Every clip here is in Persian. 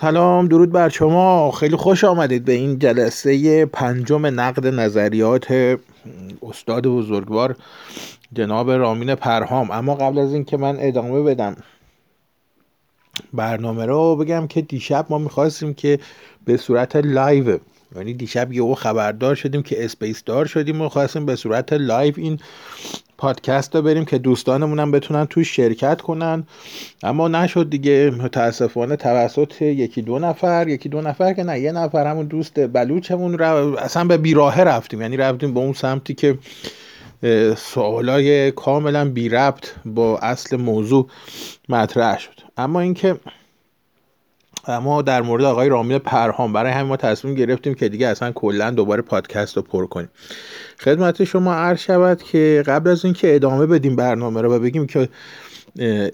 سلام درود بر شما. خیلی خوش آمدید به این جلسه پنجم نقد نظریات استاد بزرگوار جناب رامین پرهام. اما قبل از اینکه من ادامه بدم برنامه رو بگم که دیشب ما می‌خواستیم که به صورت live یعنی دیشب یه خبردار شدیم که space دار شدیم و خواستیم به صورت live این پادکست رو بریم که دوستانمون هم بتونن توش شرکت کنن. اما نشد دیگه متاسفانه توسط یکی دو نفر یکی دو نفر که نه یه نفر همون دوست بلوچمون رو اصلا به بیراهه رفتیم. یعنی رفتیم به اون سمتی که سوالای کاملا بی ربط با اصل موضوع مطرح شد. اما اینکه اما در مورد آقای رامین پرهام برای همین ما تصمیم گرفتیم که دیگه اصلا کلا دوباره پادکست رو پر کنیم. خدمت شما عرض شود که قبل از اینکه ادامه بدیم برنامه رو و بگیم که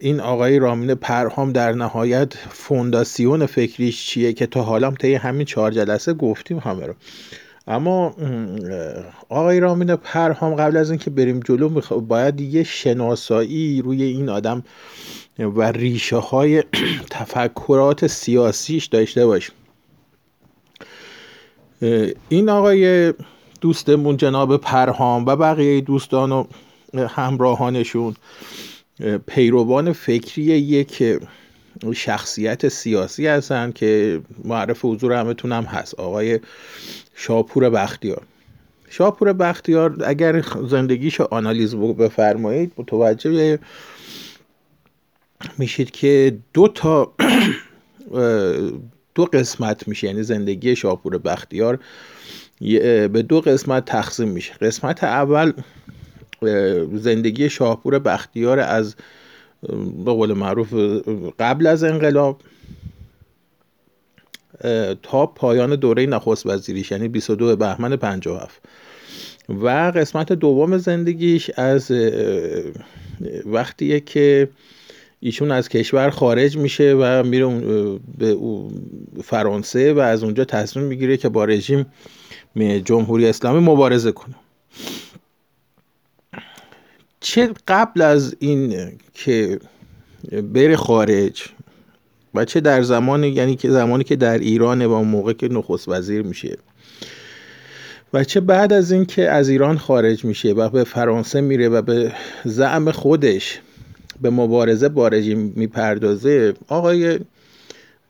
این آقای رامین پرهام در نهایت فونداسیون فکریش چیه که تا حالا طی همین چهار جلسه گفتیم همه رو. اما آقای رامین پرهام قبل از اینکه بریم جلو باید یه شناسایی روی این آدم و ریشه های تفکرات سیاسیش داشته باشیم. این آقای دوستمون جناب پرهام و بقیه دوستان و همراهانشون پیروان فکری یک شخصیت سیاسی هستن که معرف حضور همتون هم هست. آقای شاپور بختیار. شاپور بختیار اگر زندگیش آنالیز بفرمایید متوجه میشید که دو تا دو قسمت میشه. یعنی زندگی شاپور بختیار به دو قسمت تقسیم میشه. قسمت اول زندگی شاپور بختیار از به قول معروف قبل از انقلاب تا پایان دوره نخست وزیریش یعنی 22 بهمن 57 و قسمت دوم زندگیش از وقتیه که ایشون از کشور خارج میشه و میره به فرانسه و از اونجا تصمیم می‌گیره که با رژیم جمهوری اسلامی مبارزه کنه. چه قبل از این که بره خارج و چه در زمانی یعنی که زمانی که در ایران و موقع که نخست وزیر میشه و چه بعد از اینکه از ایران خارج میشه و به فرانسه میره و به زعم خودش به مبارزه با رژیم می‌پردازه آقای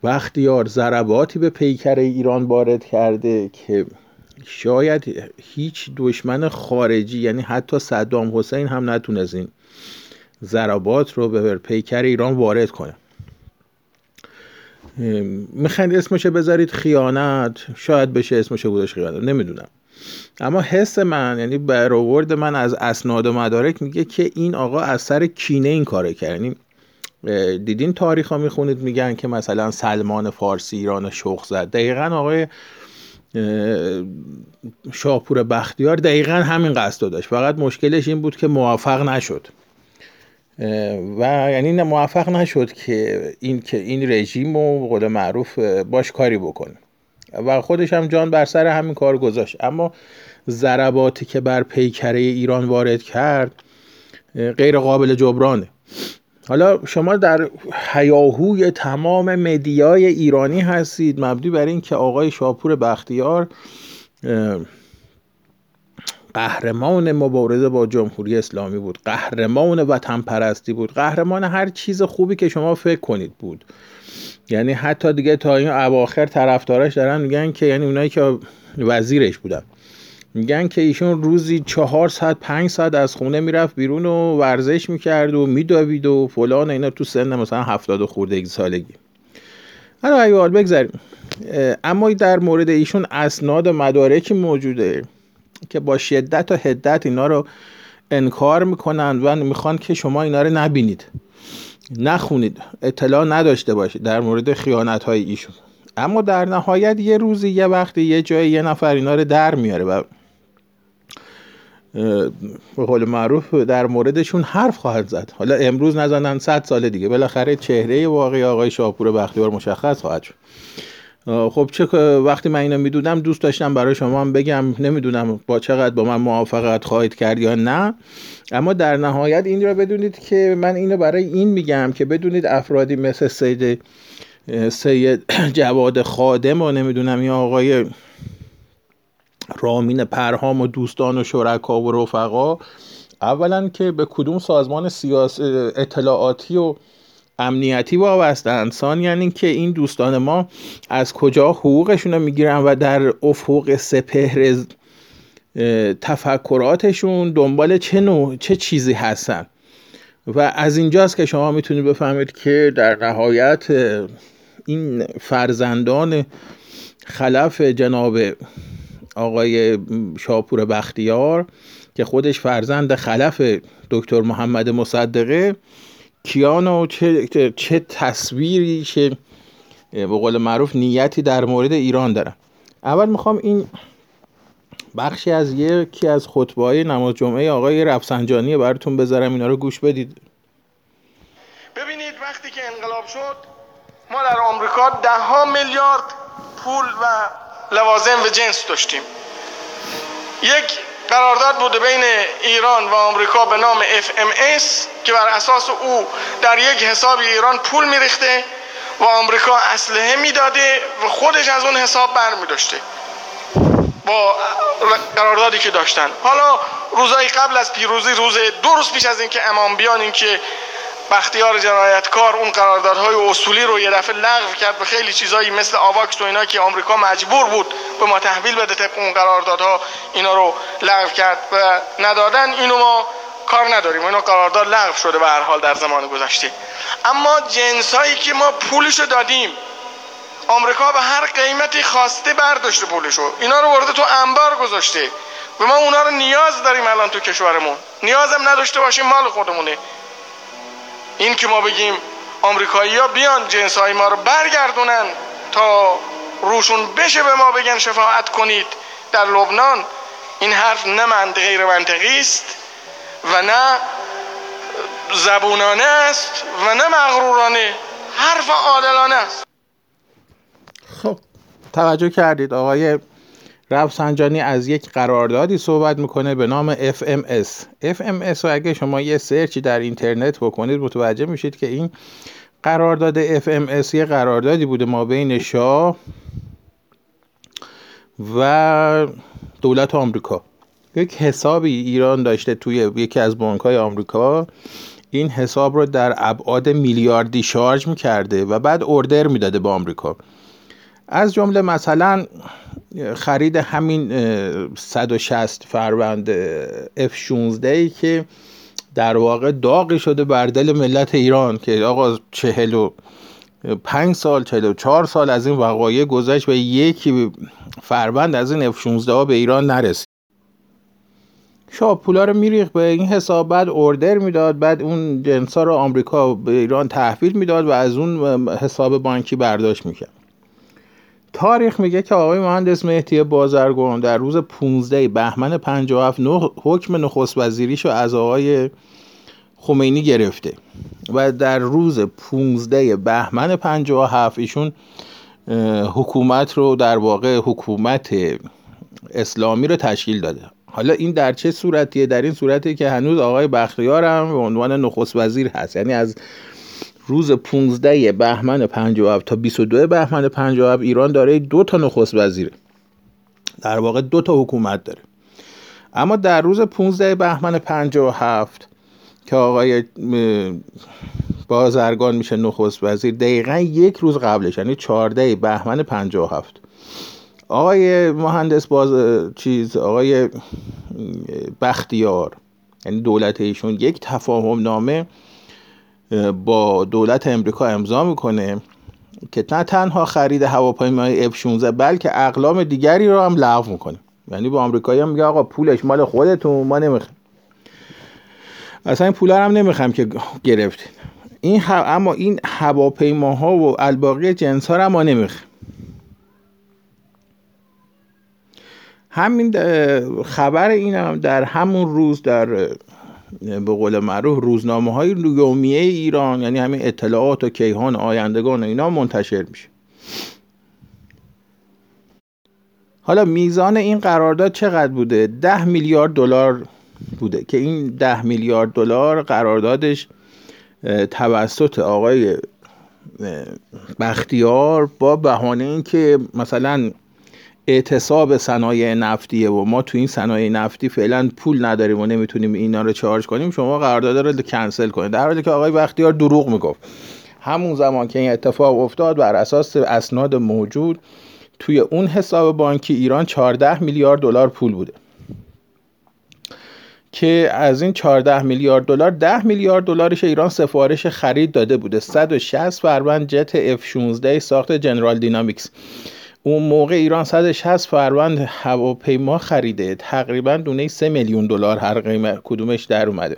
وقتیار ضرباتی به پیکر ایران وارد کرده که شاید هیچ دشمن خارجی یعنی حتی صدام حسین هم نتونست این ضربات رو به پیکر ایران وارد کنه. می‌خواین اسمشو بذارید خیانت؟ شاید بشه اسمشو بودش خیانت نمی‌دونم. اما حس من یعنی برآورد من از اسناد و مدارک میگه که این آقا از سر کینه این کاره کرد. یعنی دیدین تاریخ ها می‌خونید میگن که مثلا سلمان فارسی ایران شخ زد. دقیقا آقای شاپور بختیار دقیقا همین قصد داشت. فقط مشکلش این بود که موفق نشد. و یعنی موفق نشد که این که این رژیم و قول معروف باش کاری بکنه. و خودش هم جان بر سر همین کار گذاشت. اما ضرباتی که بر پیکره ایران وارد کرد غیر قابل جبرانه. حالا شما در حیاهوی تمام مدیای ایرانی هستید مبدی بر این که آقای شاپور بختیار قهرمان مبارزه با جمهوری اسلامی بود قهرمان وطن پرستی بود قهرمان هر چیز خوبی که شما فکر کنید بود. یعنی حتی دیگه تا این اواخر طرفداراش دارن میگن که یعنی اونایی که وزیرش بودن. میگن که ایشون روزی چهار ساعت پنج ساعت از خونه می‌رفت بیرون و ورزش می‌کرد و میدوید و فلان اینا تو سن مثلا هفتاد و خورده سالگی. حالا ایوال بگذاریم. اما در مورد ایشون اسناد و مدارکی موجوده که با شدت و حدت اینا رو انکار می‌کنند و می‌خوان که شما اینا رو نبینید. نخونید. اطلاع نداشته باشید در مورد خیانت های ایشون. اما در نهایت یه روزی یه وقتی یه جای یه نفر اینا رو در میاره و به قول معروف در موردشون حرف خواهد زد. حالا امروز نزنن صد سال دیگه. بالاخره چهره واقعی آقای شاپور بختیار مشخص خواهد شد. خب چه وقتی من اینو می‌دونم دوست داشتم برای شما هم بگم نمی‌دونم با چقدر با من موافقت خواهید کرد یا نه. اما در نهایت این را بدونید که من اینو برای این میگم که بدونید افرادی مثل سید سید جواد خادم و نمی‌دونم یا آقای رامین پرهام و دوستان و شرکا و رفقا. اولا که به کدوم سازمان سیاس اطلاعاتی و امنیتی وابستن ثانیا یعنی که این دوستان ما از کجا حقوقشون رو می‌گیرن و در افق سپهر تفکراتشون دنبال چه نوع چه چیزی هستن؟ و از اینجاست که شما می‌تونید بفهمید که در نهایت این فرزندان خلف جناب آقای شاپور بختیار که خودش فرزند خلف دکتر محمد مصدقه کیان و چه, چه تصویری چه به قول معروف نیتی در مورد ایران دارن. اول می‌خوام این بخشی از یکی از خطبه های نماز جمعه آقای رفسنجانی براتون بذارم اینا رو گوش بدید. ببینید وقتی که انقلاب شد ما در آمریکا ده ها میلیارد پول و لوازم و جنس داشتیم. یک قرارداد بوده بین ایران و آمریکا به نام FMS که بر اساس او در یک حساب ایران پول میریخته و آمریکا اسلحه می‌داده و خودش از اون حساب برمی داشته با قراردادی که داشتن. حالا روزای قبل از پیروزی روز دو روز پیش از اینکه امام بیان اینکه بختیار جنایتکار اون قراردادهای اصولی رو یه دفعه لغو کرد به خیلی چیزایی مثل آواکس و اینا که آمریکا مجبور بود به ما تحویل بده طبق اون قراردادها اینا رو لغو کرد و ندادن. اینو ما کار نداریم. اینا قرارداد لغو شده به هر حال در زمان گذشته. اما جنسایی که ما پولشو دادیم آمریکا به هر قیمتی خواسته برداشته پولشو. اینا رو ورده تو انبار گذاشته. و ما اونا رو نیاز داریم الان تو کشورمون. نیازم نداشته باشیم مال خودمونه. این که ما بگیم آمریکایی ها بیان جنس های ما رو برگردونن تا روشون بشه به ما بگن شفاعت کنید در لبنان این حرف نه من غیر منطقی است و نه زبونانه است و نه مغرورانه حرف عادلانه است. خب توجه کردید آقای رفسنجانی از یک قراردادی صحبت می‌کنه به نام FMS FMS و اگه شما یه سرچی در اینترنت بکنید متوجه میشید که این قرارداد FMS یه قراردادی بوده ما بین شاه و دولت آمریکا. یک حسابی ایران داشته توی یکی از بانک های آمریکا. این حساب رو در ابعاد میلیاردی شارژ می‌کرده و بعد اردر می‌داده به آمریکا. از جمله مثلا خرید همین 160 فروند F16 ای که در واقع داغی شده بر دل ملت ایران که آقا چهل و پنج سال چهل و چهار سال از این وقایع گذشت و یکی فروند از این F16 ها به ایران نرسید. شاه پولا رو میریخ به این حساب بعد اوردر می‌داد بعد اون جنسا رو آمریکا به ایران تحویل می‌داد و از اون حساب بانکی برداشت می‌کرد. تاریخ میگه که آقای مهندس مهدی بازرگان در روز 15 بهمن 57 حکم نخست وزیریشو از آقای خمینی گرفته و در روز 15 بهمن 57 ایشون حکومت رو در واقع حکومت اسلامی رو تشکیل داده. حالا این در چه صورتیه؟ در این صورتی که هنوز آقای بختیار هم به عنوان نخست وزیر هست. یعنی از روز 15 بهمن 57 تا 22 بهمن 57 ایران داره دو تا نخست وزیره. در واقع دو تا حکومت داره. اما در روز 15 بهمن 57 که آقای بازرگان میشه نخست وزیر دقیقا یک روز قبلش یعنی 14 بهمن 57 آقای مهندس باز چیز آقای بختیار یعنی دولت ایشون یک تفاهم نامه با دولت امریکا امضا می‌کنه که نه تنها خرید هواپیمای F16 بلکه اقلام دیگری رو هم لغو می‌کنه. یعنی با آمریکایی هم میگه آقا پولش مال خودتون ما نمی‌خوایم. اصلا این پولا هم نمی‌خوایم که گرفتید این اما این هواپیماها و الباقی جنس ها رو ما نمی‌خوایم. همین خبر این هم در همون روز در به قول معروف روزنامه های یومیه ایران یعنی همین اطلاعات و کیهان آیندگان و اینا منتشر میشه. حالا میزان این قرارداد چقدر بوده؟ ده میلیارد دلار بوده که این ده میلیارد دلار قراردادش توسط آقای بختیار با بهانه اینکه مثلا اعتصاب صنایع نفتیه و ما تو این صنایع نفتی فعلا پول نداریم و نمی‌تونیم اینا رو چارج کنیم شما قرارداد رو کنسل کنید. در حالی که آقای بختیار دروغ می‌گفت. همون زمان که این اتفاق افتاد بر اساس اسناد موجود توی اون حساب بانکی ایران 14 میلیارد دلار پول بوده. که از این 14 میلیارد دلار 10 میلیارد دلارش ایران سفارش خرید داده بوده. 160 فروند جت F16 ساخت جنرال دینامیکس. اون موقع ایران 160 فروند هواپیما خریده. تقریبا دونه 3 میلیون دلار هر قیمت کدومش در اومده؟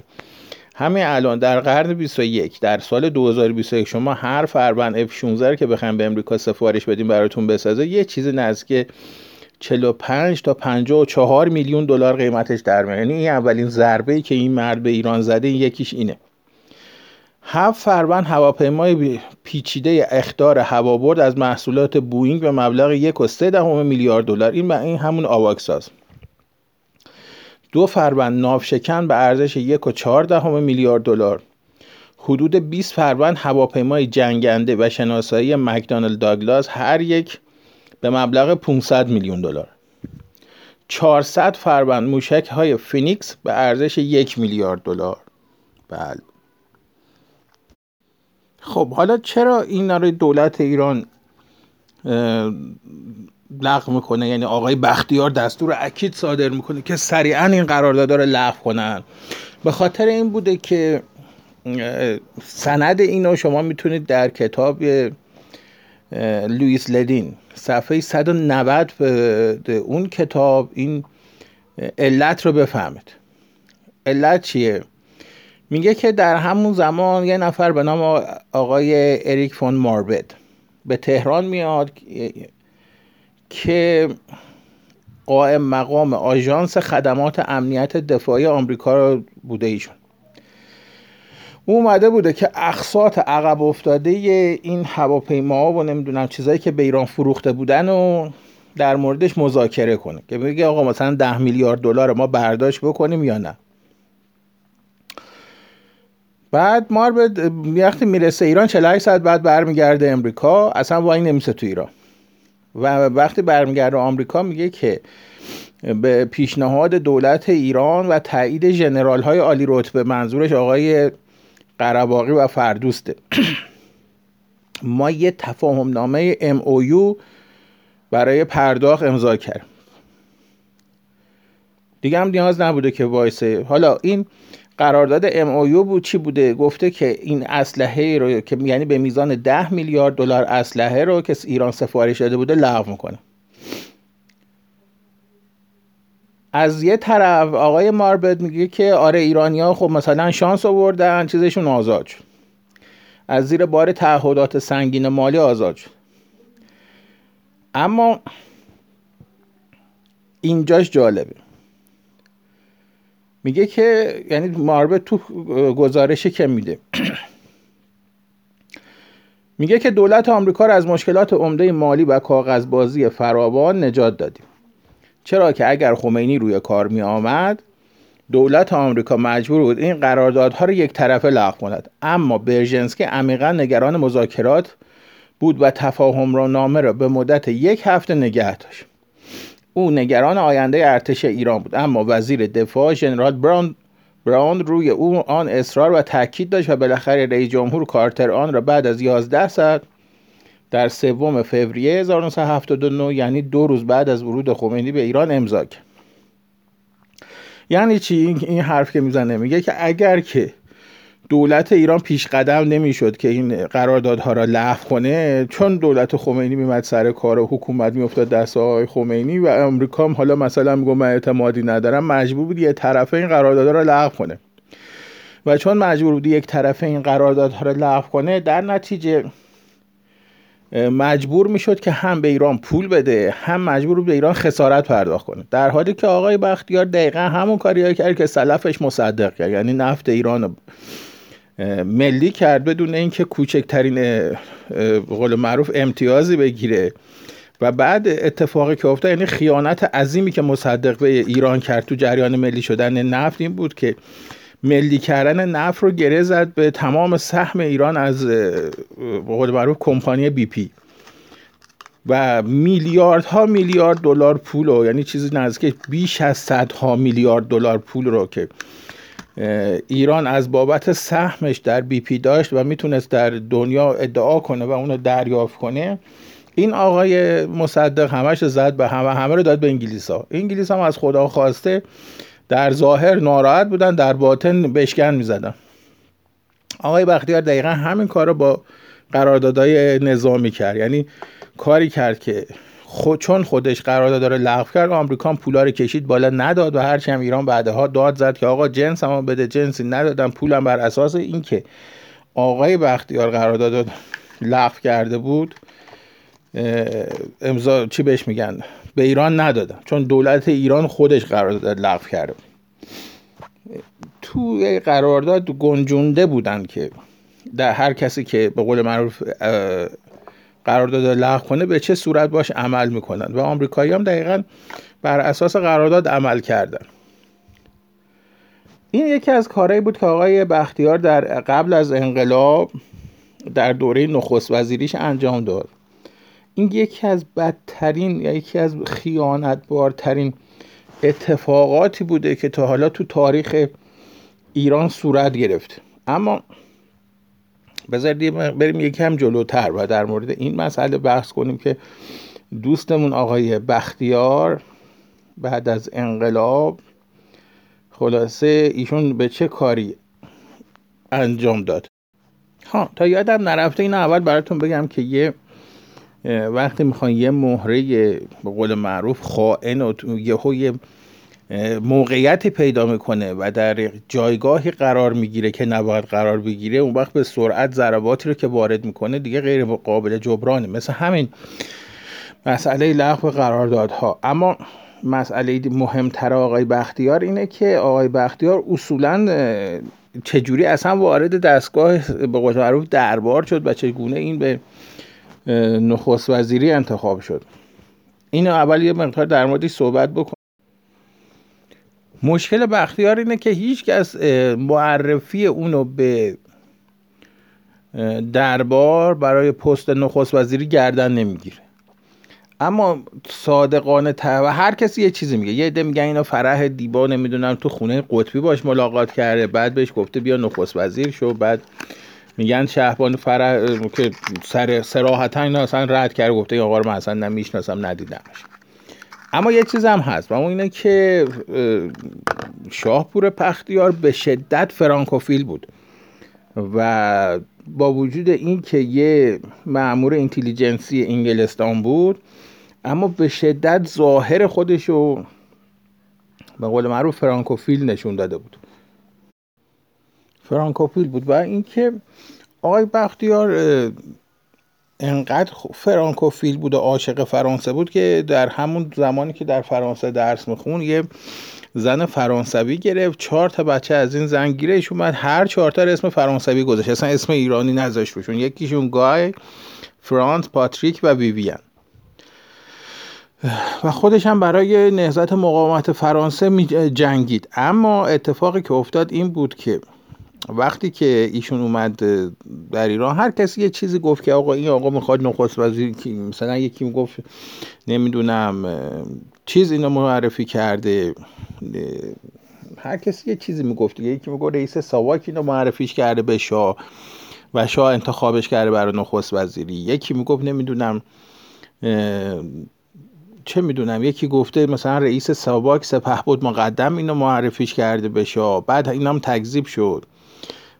همه الان در قرن 21 در سال 2021 شما هر فروند F16 که بخوایم به امریکا سفارش بدیم براتون بسازه یه چیز نزدیک 45 تا 54 میلیون دلار قیمتش در میاد. یعنی این اولین ضربه ای که این مرد به ایران زده یکیش اینه. هفت فروند هواپیمای پیچیده اخدار هوابرد از محصولات بوینگ به مبلغ یک و سه دهم میلیارد دلار. این این همون آواکساز. دو فروند ناوشکن به ارزش یک و چهار دهم میلیارد دلار. حدود 20 فروند هواپیمای جنگنده و شناسایی مکدانل داگلاس هر یک به مبلغ 500 میلیون دلار. 400 فروند موشک های فینیکس به ارزش یک میلیارد دلار. بله. خب حالا چرا این رو دولت ایران لغو می‌کنه؟ یعنی آقای بختیار دستور اکید صادر می‌کنه که سریعا این قرارداد رو لغو کنن. به خاطر این بوده که سند اینو شما می‌تونید در کتاب لوئیس لدین صفحه 190 اون کتاب این علت رو بفهمید. علت چیه؟ میگه که در همون زمان یه نفر به نام آقای اریک فون ماربد به تهران میاد که قائم مقام آژانس خدمات امنیت دفاعی آمریکا رو بوده ایشون. او اومده بوده که اقساط عقب افتاده این هواپیما و نمی‌دونم چیزایی که به ایران فروخته بودن و در موردش مذاکره کنه. که بگه آقا مثلا ده میلیارد دلار ما برداشت بکنیم یا نه؟ بعد مار به وقتی می‌رسه ایران 48 ساعت بعد برمیگرده امریکا اصلا وای نمیسه تو ایران. و وقتی برمیگرده آمریکا میگه که به پیشنهاد دولت ایران و تایید ژنرال های عالی رتبه منظورش آقای قرباقی و فردوسته. ما یه تفاهم نامه MOU برای پرداخت امضا کردیم. دیگه هم نیاز نبوده که وایسه. حالا این قرارداد MOU بود چی بوده؟ گفته که این اسلحه رو که یعنی به میزان 10 میلیارد دلار اسلحه رو که ایران سفارش داده بوده لغو می‌کنه. از یه طرف آقای ماربت میگه که آره ایرانیا خب مثلا شانس آوردن چیزشون آزاد شد. از زیر بار تعهدات سنگین مالی آزاد شد. اما اینجاش جالبه. میگه که یعنی ماربت تو گزارشی که میده. میگه که دولت آمریکا رو از مشکلات عمده مالی و کاغذبازی فراوان نجات دادیم. چرا که اگر خمینی روی کار می آمد دولت آمریکا مجبور بود این قراردادها رو یک طرفه لغو کند. اما برژنسکی عمیقا نگران مذاکرات بود و تفاهم را نامه را به مدت یک هفته نگه داشت. او نگران آینده ارتش ایران بود اما وزیر دفاع ژنرال براند براون روی او آن اصرار و تاکید داشت و بالاخره رئیس جمهور کارتر آن را بعد از 11 ساعت در سوم فوریه 1979 یعنی دو روز بعد از ورود خمینی به ایران امضا کرد. یعنی چی؟ این حرف که می‌زنه میگه که اگر که دولت ایران پیش قدم نمی‌شد که این قراردادها را لغو کنه. چون دولت خمینی میمد سر کار و حکومت میافتاد دست آقای خمینی و امریکا هم حالا مثلا میگه من اعتمادی ندارم مجبور بود یه طرفه این قراردادها را لغو کنه. و چون مجبور بود یک طرفه این قراردادها را لغو کنه در نتیجه مجبور می‌شد که هم به ایران پول بده هم مجبور به ایران خسارت پرداخت کنه. در حالی که آقای بختیار دقیقا همون کاری کرد که سلفش مصدق کرد یعنی نفت ایران ملی کرد بدون اینکه کوچکترین قول معروف امتیازی بگیره. و بعد اتفاقی که افتاد یعنی خیانت عظیمی که مصدق به ایران کرد تو جریان ملی شدن نفت این بود که ملی کردن نفت رو گره زد به تمام سهم ایران از قول معروف کمپانی بی پی. و میلیاردها میلیارد دلار پول رو یعنی چیزی نزدیک بیش از صدها میلیارد دلار پول رو که ایران از بابت سهمش در بی پی داشت و می‌تونست در دنیا ادعا کنه و اونو دریافت کنه. این آقای مصدق همش زد به همه همه رو داد به انگلیس ها انگلیس هم از خدا خواسته در ظاهر ناراحت بودن در باطن بشکن می‌زدن. آقای بختیار دقیقا همین کار رو با قراردادهای نظامی کرد. یعنی کاری کرد که خود چون خودش قرارداد داره لغو کرد آمریکا پولا رو کشید بالا نداد و هرچی هم ایران بعدها داد زد که آقا جنس هم بده جنسی ندادم پولم بر اساس اینکه آقای بختیار قرارداد لغو کرده بود امضا چی بهش میگن؟ به ایران ندادن چون دولت ایران خودش قرارداد لغو کرده تو قرارداد گنجونده بودن که در هر کسی که به قول معروف قرارداد لغو کنه به چه صورت باش عمل می‌کنن؟ و آمریکایی هم دقیقا بر اساس قرارداد عمل کردن. این یکی از کارهایی بود که آقای بختیار در قبل از انقلاب در دوره نخست وزیریش انجام داد. این یکی از بدترین یا یکی از خیانتبارترین اتفاقاتی بوده که تا حالا تو تاریخ ایران صورت گرفت. اما بذارید بریم یکم جلوتر و در مورد این مسئله بحث کنیم که دوستمون آقای بختیار بعد از انقلاب خلاصه ایشون به چه کاری انجام داد؟ ها تا یادم نرفته این اول براتون بگم که یه وقتی می‌خوان یه مهره به قول معروف خائن و یه موقعیتی پیدا می‌کنه و در جایگاهی قرار می‌گیره که نباید قرار بگیره اون وقت به سرعت ضرباتی رو که وارد می‌کنه دیگه غیر قابل جبرانه. مثل همین مسئله لغو قراردادها. اما مسئله مهمتر آقای بختیار اینه که آقای بختیار اصولا چجوری اصلا وارد دستگاه به قول دربار شد و چگونه این به نخست وزیری انتخاب شد. اینو اول یه مقدار در موردش صحبت بکن. مشکل بختیار اینه که هیچ کس معرفی اونو به دربار برای پست نخست وزیری گردن نمی‌گیره. اما صادقانه و هر کسی یه چیزی میگه. یه عده میگن اینا فرح دیبا نمی‌دونم تو خونه قطبی باش ملاقات کرده. بعد بهش گفته بیا نخست وزیر شو. بعد میگن شهبان فرح که سر سراحتا اینا اصلا رد کرده گفته آقا رو من اصلا نمی‌شناسم ندیدمش. اما یه چیز هم هست و اون اینه که شاهپور پختیار به شدت فرانکوفیل بود و با وجود این که یه معمور اینتلیجنسی انگلستان بود اما به شدت ظاهر خودشو به قول معروف فرانکوفیل نشون داده بود. فرانکوفیل بود و اینکه آقای بختیار انقدر فرانکوفیل بود و عاشق فرانسه بود که در همون زمانی که در فرانسه درس میخون یه زن فرانسوی گرفت. چهار تا بچه از این زن گیرش اومد. هر چهار تا اسم فرانسوی گذاشت. اصلا اسم ایرانی نذاشت روشون. یکیشون گای فرانس پاتریک و ویویان و خودش هم برای نهضت مقاومت فرانسه جنگید. اما اتفاقی که افتاد این بود که وقتی که ایشون اومد در ایران هر کسی یه چیزی گفت که آقا این آقا می‌خواد نخست وزیر مثلا یکی می‌گفت نمی‌دونم چیز اینو معرفی کرده هر کسی یه چیزی می‌گفت یکی می‌گفت رئیس ساواک اینو معرفیش کرده به شاه و شاه انتخابش کرده برای نخست وزیری. یکی می‌گفت نمی‌دونم چه می‌دونم. یکی گفته مثلا رئیس ساواک سپه بود مقدم اینو معرفیش کرده به شاه. بعد اینم تکذیب شد.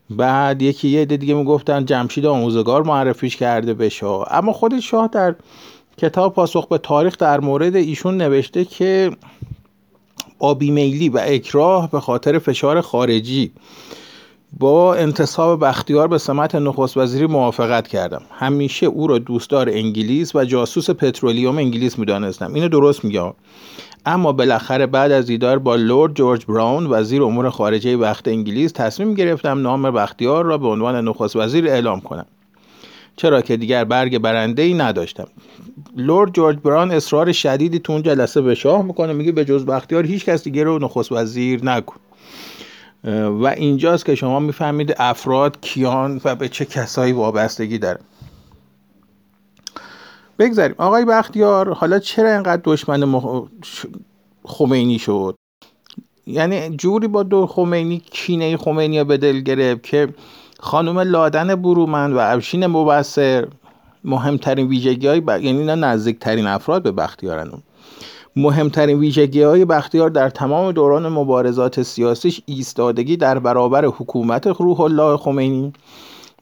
بعد یکی یه دیگه می‌گفتن جمشید آموزگار معرفیش کرده به شاه. اما خود شاه در کتاب پاسخ به تاریخ در مورد ایشون نوشته که با بیمیلی و اکراه به خاطر فشار خارجی با انتصاب بختیار به سمت نخست وزیری موافقت کردم. همیشه او را دوستدار انگلیس و جاسوس پترولیوم انگلیس می‌دانستم. اینو درست میگم. اما بالاخره بعد از دیدار با لورد جورج براون وزیر امور خارجه وقت انگلیس تصمیم گرفتم نام بختیار را به عنوان نخست وزیر اعلام کنم. چرا که دیگر برگ برنده ای نداشتم. لورد جورج براون اصرار شدیدی تو اون جلسه به شاه می‌کنه میگه به جز بختیار هیچ کس دیگه رو نخست وزیر نکن. و اینجاست که شما می‌فهمید افراد کیان و به چه کسایی وابستگی داره بگذاریم. آقای بختیار حالا چرا اینقدر دشمن مخ... خمینی شد؟ یعنی جوری با دو خمینی کینه خمینی به دل گرفت که خانم لادن برومند و افشین مبصر مهمترین ویژگی های ب... یعنی اینا نزدیکترین افراد به بختیارن. مهمترین ویژگی های بختیار در تمام دوران مبارزات سیاسیش ایستادگی در برابر حکومت روح الله خمینی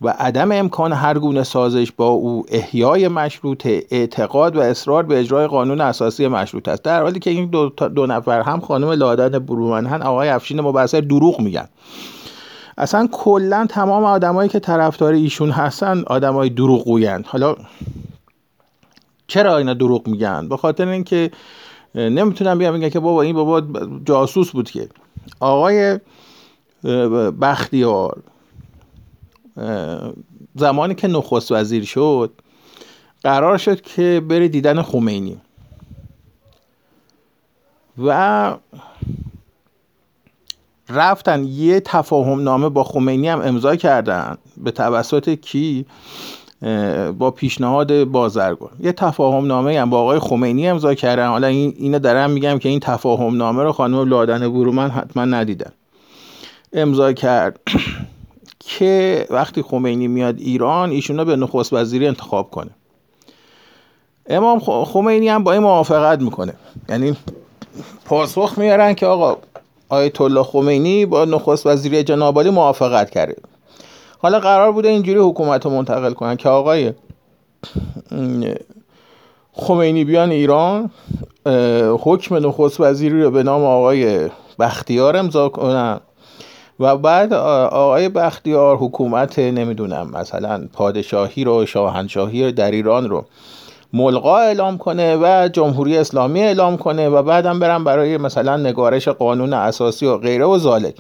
و عدم امکان هر گونه سازش با او احیای مشروط اعتقاد و اصرار به اجرای قانون اساسی مشروط است. در حالی که این دو, دو نفر هم خانم لادن برومنهن آقای افشین مبصر دروغ میگن. اصلا کلا تمام آدمایی که طرفدار ایشون هستن آدمای دروغگویند. حالا چرا اینا دروغ میگن؟ به خاطر اینکه نمی‌تونم بیام بگم که بابا این بابا جاسوس بود که. آقای بختیار زمانی که نخست وزیر شد قرار شد که بره دیدن خمینی. و رفتن یه تفاهم نامه با خمینی هم امضا کردن به توسط کی؟ با پیشنهاد بازرگان. یه تفاهم نامه هم با آقای خمینی امضا کردن. حالا این اینو دارم میگم که این تفاهم نامه رو خانم لادن برومن حتما ندیدن. امضا کرد. که وقتی خمینی میاد ایران ایشون به نخست وزیری انتخاب کنه. امام خمینی هم با این موافقت می‌کنه. یعنی پاسخ میارن که آقا آیت الله خمینی با نخست وزیری جناب موافقت کرده. حالا قرار بوده اینجوری حکومت رو منتقل کنن که آقای خمینی بیان ایران حکم نخست وزیری رو به نام آقای بختیار امضا کنن. و بعد آقای بختیار حکومت نمی‌دونم مثلا پادشاهی رو شاهنشاهی در ایران رو ملغا اعلام کنه و جمهوری اسلامی اعلام کنه و بعدم برم برای مثلا نگارش قانون اساسی و غیره و زالک.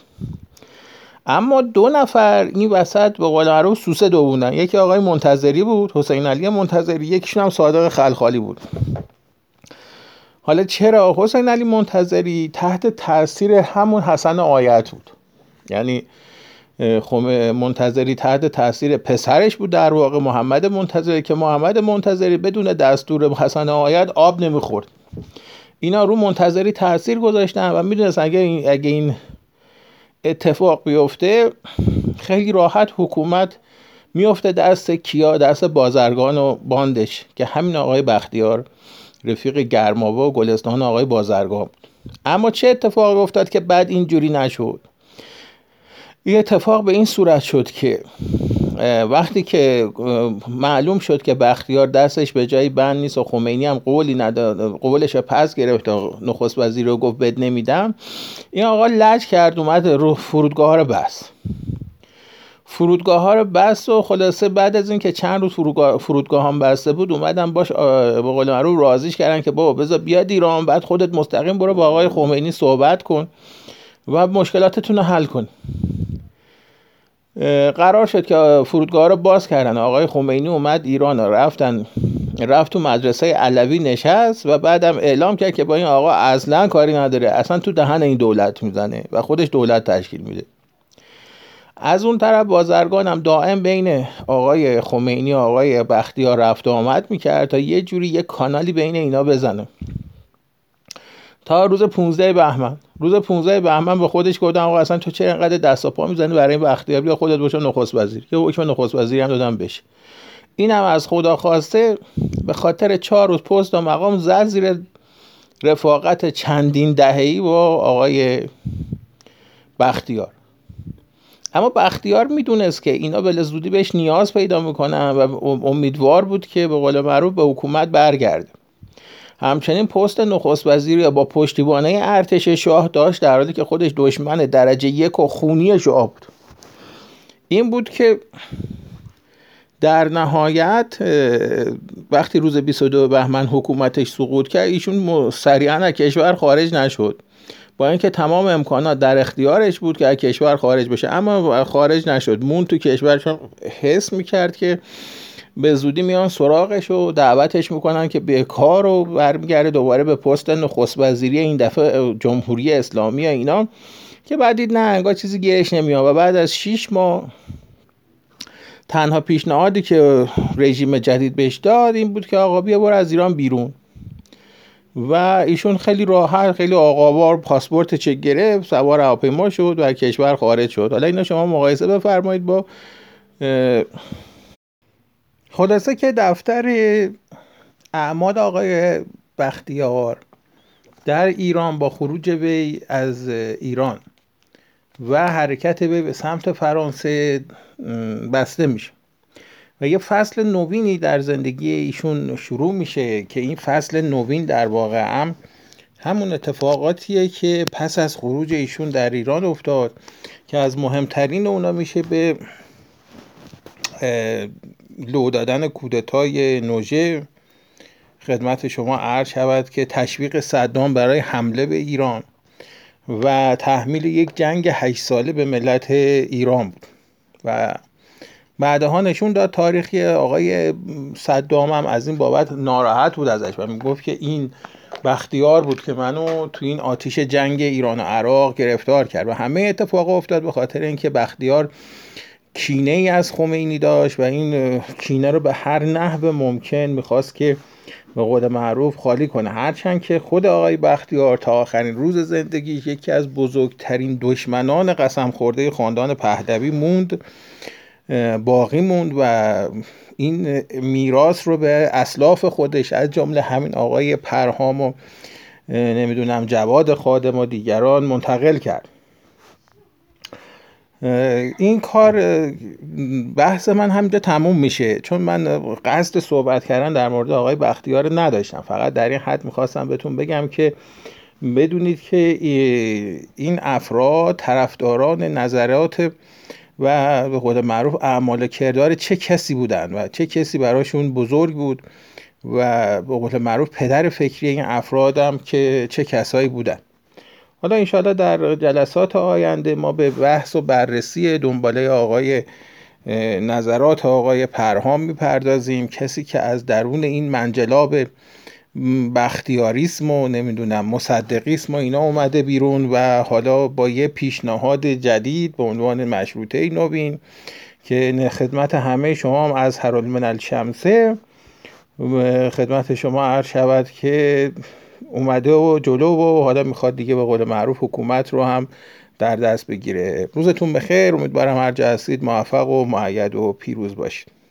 اما دو نفر این وسط به قول معروف سوسه دوونن یکی آقای منتظری بود حسین علی منتظری یکیشون هم صادق خلخالی بود. حالا چرا؟ حسین علی منتظری تحت تاثیر همون حسن آیت بود. یعنی خب منتظری تحت تاثیر پسرش بود در واقع محمد منتظری که محمد منتظری بدون دستور حسن آیت آب نمی‌خورد. اینا رو منتظری تاثیر گذاشتن و می‌دونست اگه این, اگه این اتفاق بیفته خیلی راحت حکومت میفته دست کیا؟ دست بازرگان و باندش که همین آقای بختیار رفیق گرماوا و گلستان آقای بازرگان اما چه اتفاقی افتاد که بعد اینجوری نشد؟ این اتفاق به این صورت شد که وقتی که معلوم شد که بختیار دستش به جای بند نیست و خمینی هم قولی نداد قولش پس گرفت و نخست وزیر رو گفت بد نمیدم این آقا لج کرد اومد رو فرودگاه رو بس فرودگاه ها رو بس و خلاصه بعد از اینکه چند روز فرودگاه, هم بسته بود اومدن باش به قول معروف راضیش کردن که بابا بذار بیاد ایران بعد خودت مستقیم برو با آقای خمینی صحبت کن و مشکلاتتون رو حل کن. قرار شد که فرودگاه رو باز کردن. آقای خمینی اومد ایران رفتن رفت تو مدرسه علوی نشست و بعدم اعلام کرد که با این آقا اصلا کاری نداره. اصلا تو دهن این دولت می‌زنه و خودش دولت تشکیل میده. از اون طرف بازرگان هم دائم بین آقای خمینی و آقای بختیار رفت و آمد می‌کرد تا یه جوری یه کانالی بین اینا بزنه. تا روز 15 بهمن. روز 15 بهمن به خودش گفتم آقا اصلا تو چرا اینقدر دست و پا می‌زنی برای این بختیار بیا خودت باشه نخست وزیر. یه حکم نخست وزیری هم دادم بشه اینم از خدا خواسته به خاطر چهار روز پست و مقام زد زیر رفاقت چندین دهه‌ای با آقای بختیار. اما بختیار می‌دونست که اینا به زودی بهش نیاز پیدا می‌کنن و امیدوار بود که به قول معروف به حکومت برگرده. همچنین پست نخست وزیری با پشتیبانه ارتش شاه داشت در حالی که خودش دشمن درجه یک و خونی شاه بود. این بود که در نهایت وقتی روز 22 بهمن حکومتش سقوط کرد ایشون سریعا از کشور خارج نشد. با اینکه تمام امکانات در اختیارش بود که از کشور خارج بشه اما خارج نشد. مون تو کشور حس می‌کرد که به زودی میان سراغش و دعوتش می‌کنن که به کار و برمیگرده دوباره به پست نخست وزیری این دفعه جمهوری اسلامی اینا که بعد دید نه انگار چیزی گیرش نمیاد و بعد از 6 ماه تنها پیشنهادی که رژیم جدید بهش داد این بود که آقا بیا برو از ایران بیرون. و ایشون خیلی راحت خیلی آقاوار پاسپورت چک گرفت سوار هواپیما شد و کشور خارج شد. حالا اینا شما مقایسه بفرمایید با خلاصه که دفتر اعمال آقای بختیار در ایران با خروج وی از ایران و حرکت وی به سمت فرانسه بسته میشه. و یه فصل نوینی در زندگی ایشون شروع میشه که این فصل نوین در واقع هم همون اتفاقاتیه که پس از خروج ایشون در ایران افتاد که از مهمترین اونا میشه به لو دادن کودتای نوژه خدمت شما عرض شود که تشویق صدام برای حمله به ایران و تحمیل یک جنگ هشت ساله به ملت ایران بود. و بعدها نشون داد تاریخی آقای صدام هم از این بابت ناراحت بود ازش و می‌گفت که این بختیار بود که منو تو این آتیش جنگ ایران و عراق گرفتار کرد و همه اتفاق افتاد به خاطر اینکه بختیار کینه ای از خمینی داشت و این کینه رو به هر نحو ممکن می‌خواست که به قول معروف خالی کنه. هرچند که خود آقای بختیار تا آخرین روز زندگی یکی از بزرگترین دشمنان قسم خورده خاندان پهلوی موند باقی موند و این میراث رو به اسلاف خودش از جمله همین آقای پرهام و نمی‌دونم جواد خادم و دیگران منتقل کرد. این کار بحث من همینجا تموم میشه. چون من قصد صحبت کردن در مورد آقای بختیار نداشتم. فقط در این حد می‌خواستم بهتون بگم که بدونید که این افراد طرفداران نظرات و به خود معروف اعمال کردار چه کسی بودن و چه کسی براشون بزرگ بود و به قول معروف پدر فکری این افرادم که چه کسایی بودن. حالا انشاءالله در جلسات آینده ما به بحث و بررسی دنباله آقای نظرات آقای پرهام می‌پردازیم. کسی که از درون این منجلاب بختیاریسم و نمی‌دونم مصدقیسم و اینا اومده بیرون و حالا با یه پیشنهاد جدید به عنوان مشروطه نوین که خدمت همه شما هم از من الشمسه خدمت شما عرض شود که اومده و جلو و حالا می‌خواد دیگه به قول معروف حکومت رو هم در دست بگیره. روزتون بخیر امیدوارم هر جا هستید موفق و معید و پیروز باشید.